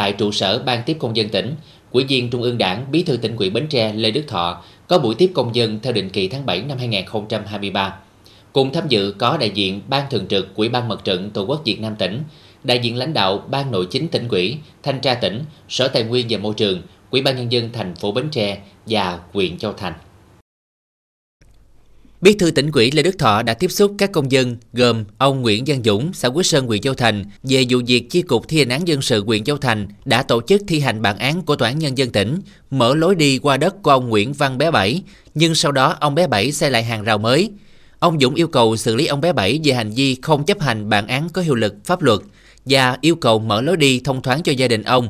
tại trụ sở Ban tiếp công dân tỉnh, Ủy viên Trung ương Đảng, Bí thư tỉnh ủy Bến Tre Lê Đức Thọ có buổi tiếp công dân theo định kỳ tháng 7 năm 2023. Cùng tham dự có đại diện Ban Thường trực Ủy ban Mặt trận Tổ quốc Việt Nam tỉnh, đại diện lãnh đạo Ban Nội chính tỉnh ủy, Thanh tra tỉnh, Sở Tài nguyên và Môi trường, Ủy ban nhân dân thành phố Bến Tre và huyện Châu Thành. Bí thư tỉnh ủy Lê Đức Thọ đã tiếp xúc các công dân gồm ông Nguyễn Văn Dũng, xã Quế Sơn, huyện Châu Thành về vụ việc chi cục thi hành án dân sự huyện Châu Thành đã tổ chức thi hành bản án của tòa án nhân dân tỉnh mở lối đi qua đất của ông Nguyễn Văn Bé Bảy, nhưng sau đó ông Bé Bảy xây lại hàng rào mới. Ông Dũng yêu cầu xử lý ông Bé Bảy về hành vi không chấp hành bản án có hiệu lực pháp luật và yêu cầu mở lối đi thông thoáng cho gia đình ông.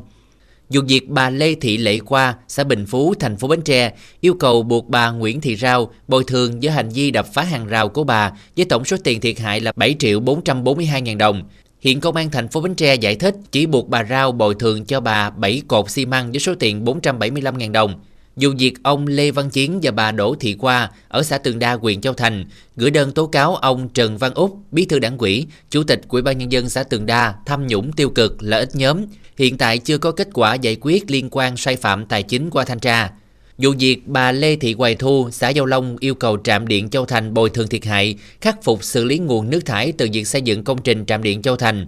Dù việc bà Lê Thị Lệ Khoa, xã Bình Phú, thành phố Bến Tre yêu cầu buộc bà Nguyễn Thị Rao bồi thường với hành vi đập phá hàng rào của bà với tổng số tiền thiệt hại là 7 triệu 442 ngàn đồng. Hiện công an thành phố Bến Tre giải thích chỉ buộc bà Rao bồi thường cho bà 7 cột xi măng với số tiền 475 ngàn đồng. Dù việc ông Lê Văn Chiến và bà Đỗ Thị Qua ở xã Tường Đa, huyện Châu Thành gửi đơn tố cáo ông Trần Văn Úc, bí thư đảng ủy, chủ tịch Ủy ban nhân dân xã Tường Đa tham nhũng tiêu cực lợi ích nhóm, hiện tại chưa có kết quả giải quyết liên quan sai phạm tài chính qua thanh tra. Vụ việc bà Lê Thị Hoài Thu, xã Giao Long yêu cầu trạm điện Châu Thành bồi thường thiệt hại, khắc phục xử lý nguồn nước thải từ việc xây dựng công trình trạm điện Châu Thành.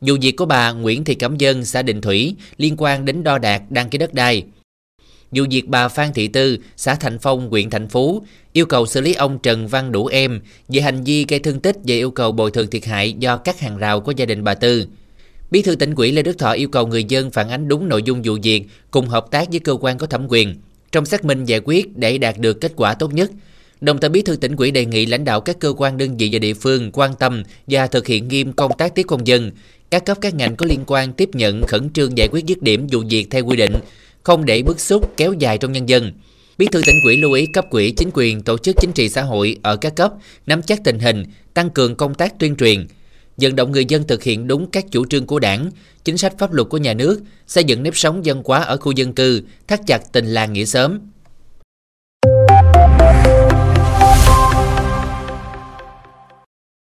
Vụ việc của bà Nguyễn Thị Cẩm Dân, xã Định Thủy liên quan đến đo đạc đăng ký đất đai. Vụ việc bà Phan Thị Tư, xã Thành Phong, huyện Thành Phú yêu cầu xử lý ông Trần Văn Đủ Em về hành vi gây thương tích và yêu cầu bồi thường thiệt hại do các hàng rào của gia đình bà Tư. Bí thư tỉnh ủy Lê Đức Thọ yêu cầu người dân phản ánh đúng nội dung vụ việc cùng hợp tác với cơ quan có thẩm quyền trong xác minh giải quyết để đạt được kết quả tốt nhất. Đồng thời Bí thư tỉnh ủy đề nghị lãnh đạo các cơ quan đơn vị và địa phương quan tâm và thực hiện nghiêm công tác tiếp công dân, các cấp các ngành có liên quan tiếp nhận khẩn trương giải quyết dứt điểm vụ việc theo quy định, không để bức xúc kéo dài trong nhân dân. Bí thư tỉnh ủy lưu ý cấp quỹ chính quyền tổ chức chính trị xã hội ở các cấp nắm chắc tình hình, tăng cường công tác tuyên truyền, vận động người dân thực hiện đúng các chủ trương của đảng, chính sách pháp luật của nhà nước, xây dựng nếp sống dân hóa ở khu dân cư, thắt chặt tình làng nghĩa xóm,